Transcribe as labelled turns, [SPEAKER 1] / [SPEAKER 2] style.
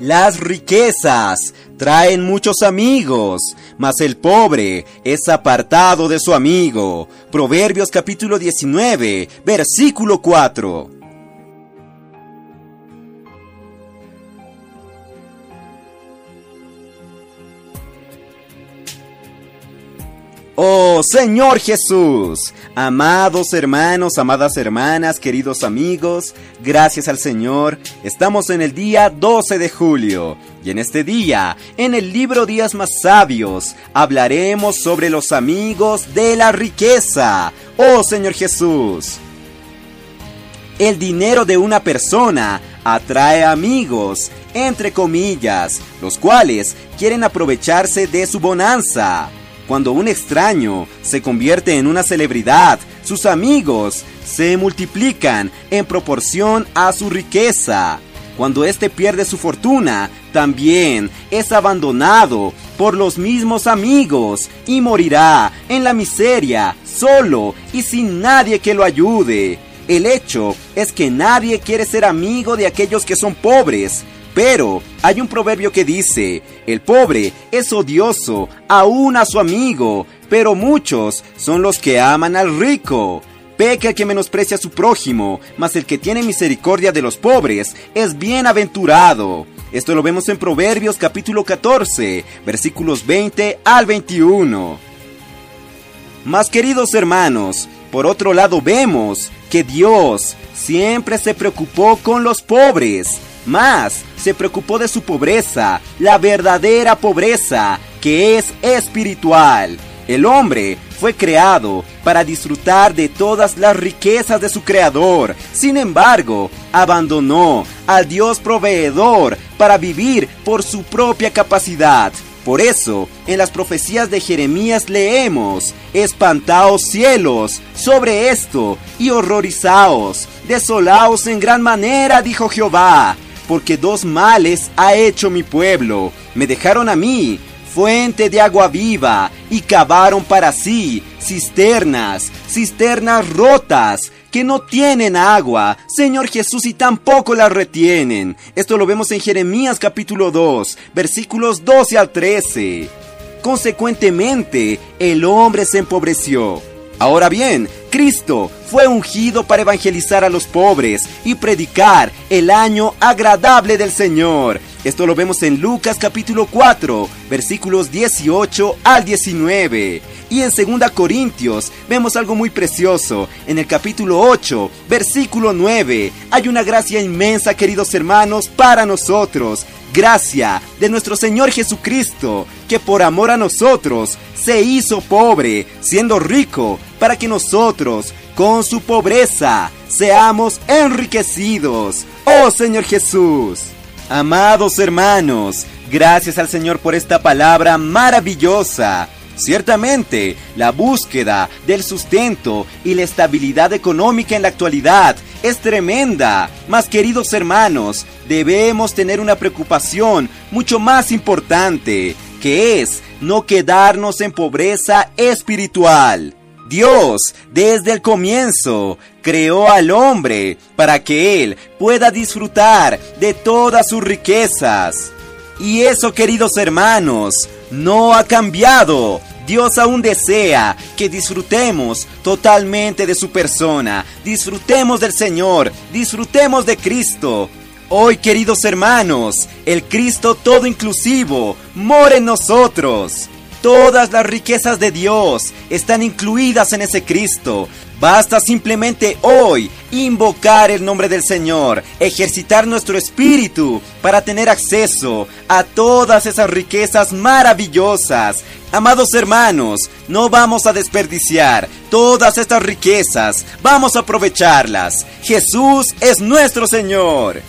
[SPEAKER 1] Las riquezas traen muchos amigos, mas el pobre es apartado de su amigo. Proverbios capítulo 19, versículo 4. Oh Señor Jesús, amados hermanos, amadas hermanas, queridos amigos, gracias al Señor, estamos en el día 12 de julio y en este día, en el libro Días más Sabios, hablaremos sobre los amigos de la riqueza. Oh Señor Jesús. El dinero de una persona atrae amigos, entre comillas, los cuales quieren aprovecharse de su bonanza. Cuando un extraño se convierte en una celebridad, sus amigos se multiplican en proporción a su riqueza. Cuando éste pierde su fortuna, también es abandonado por los mismos amigos y morirá en la miseria, solo y sin nadie que lo ayude. El hecho es que nadie quiere ser amigo de aquellos que son pobres, pero hay un proverbio que dice, el pobre es odioso aún a su amigo, pero muchos son los que aman al rico. Peca el que menosprecia a su prójimo, mas el que tiene misericordia de los pobres es bienaventurado. Esto lo vemos en Proverbios capítulo 14, versículos 20 al 21. Mas queridos hermanos, por otro lado vemos que Dios siempre se preocupó con los pobres, más se preocupó de su pobreza, la verdadera pobreza, que es espiritual. El hombre fue creado para disfrutar de todas las riquezas de su creador. Sin embargo, abandonó al Dios proveedor para vivir por su propia capacidad. Por eso, en las profecías de Jeremías leemos, espantaos cielos sobre esto y horrorizaos, desolaos en gran manera, dijo Jehová porque dos males ha hecho mi pueblo. Me dejaron a mí, fuente de agua viva, y cavaron para sí cisternas, cisternas rotas, que no tienen agua, Señor Jesús, y tampoco la retienen. Esto lo vemos en Jeremías capítulo 2, versículos 12 al 13. Consecuentemente, el hombre se empobreció. Ahora bien, Cristo fue ungido para evangelizar a los pobres y predicar el año agradable del Señor. Esto lo vemos en Lucas capítulo 4, versículos 18 al 19. Y en 2 Corintios vemos algo muy precioso. En el capítulo 8, versículo 9, hay una gracia inmensa, queridos hermanos, para nosotros. Gracia de nuestro Señor Jesucristo, que por amor a nosotros se hizo pobre, siendo rico, para que nosotros, con su pobreza, seamos enriquecidos. Oh Señor Jesús. Amados hermanos, gracias al Señor por esta palabra maravillosa. Ciertamente, la búsqueda del sustento y la estabilidad económica en la actualidad es tremenda. Mas queridos hermanos, debemos tener una preocupación mucho más importante, que es no quedarnos en pobreza espiritual. Dios, desde el comienzo, creó al hombre para que él pueda disfrutar de todas sus riquezas. Y eso, queridos hermanos, no ha cambiado. Dios aún desea que disfrutemos totalmente de su persona, disfrutemos del Señor, disfrutemos de Cristo. Hoy, queridos hermanos, el Cristo todo inclusivo mora en nosotros. Todas las riquezas de Dios están incluidas en ese Cristo. Basta simplemente hoy invocar el nombre del Señor, ejercitar nuestro espíritu para tener acceso a todas esas riquezas maravillosas. Amados hermanos, no vamos a desperdiciar todas estas riquezas, vamos a aprovecharlas. Jesús es nuestro Señor.